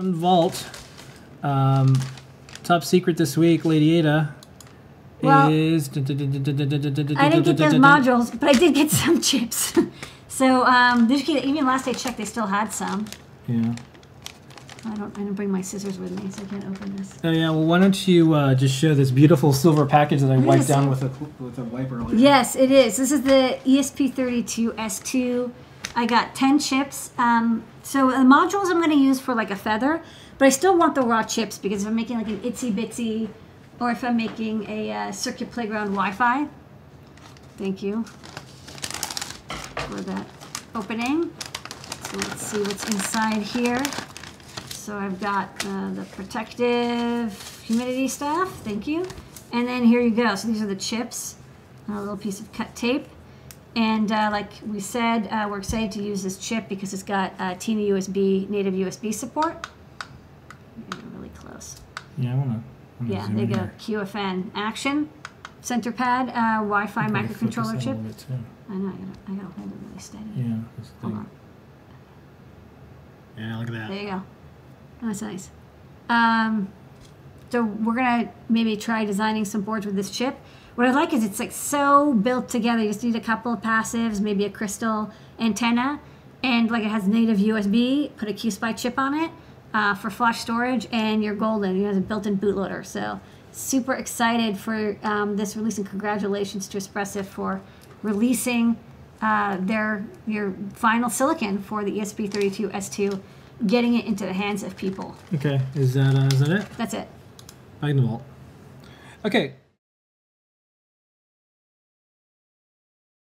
from the vault. Um, top secret this week, Lady Ada, Well, is. I didn't get those modules, but I did get some chips. so um, this even last I checked, they still had some. Yeah. I don't. I didn't bring my scissors with me, so I can't open this. Oh yeah. Well, why don't you uh, just show this beautiful silver package that I wiped down with a with a wipe earlier? Yes, it is. This is the E ESP32 S2. I got 10 chips. Um, so the modules I'm going to use for like a feather, but I still want the raw chips because if I'm making like an itsy bitsy, or if I'm making a uh, Circuit Playground Wi-Fi. Thank you for that opening. So let's see what's inside here. So I've got uh, the protective humidity stuff. Thank you. And then here you go. So these are the chips. A little piece of cut tape. And uh, like we said, uh, we're excited to use this chip because it's got uh, TINA USB, native USB support. Really close. Yeah, I wanna. wanna Yeah, zoom there you go. here. QFN action, center pad, uh, Wi-Fi microcontroller in a chip. bit, too. I know. I gotta, I gotta hold it really steady. Yeah. that's the Hold on. Yeah, look at that. There you go. That's nice. Um, so we're gonna maybe try designing some boards with this chip. What I like is it's like so built together. You just need a couple of passives, maybe a crystal antenna, and like it has native USB. Put a QSPI chip on it uh, for flash storage, and you're golden. You have a built-in bootloader. So super excited for um, this release, and congratulations to Espressif for releasing uh, their your final silicon for the E ESP32 S2, getting it into the hands of people. Okay. Is that uh, is that it? That's it. Back in the vault. Okay.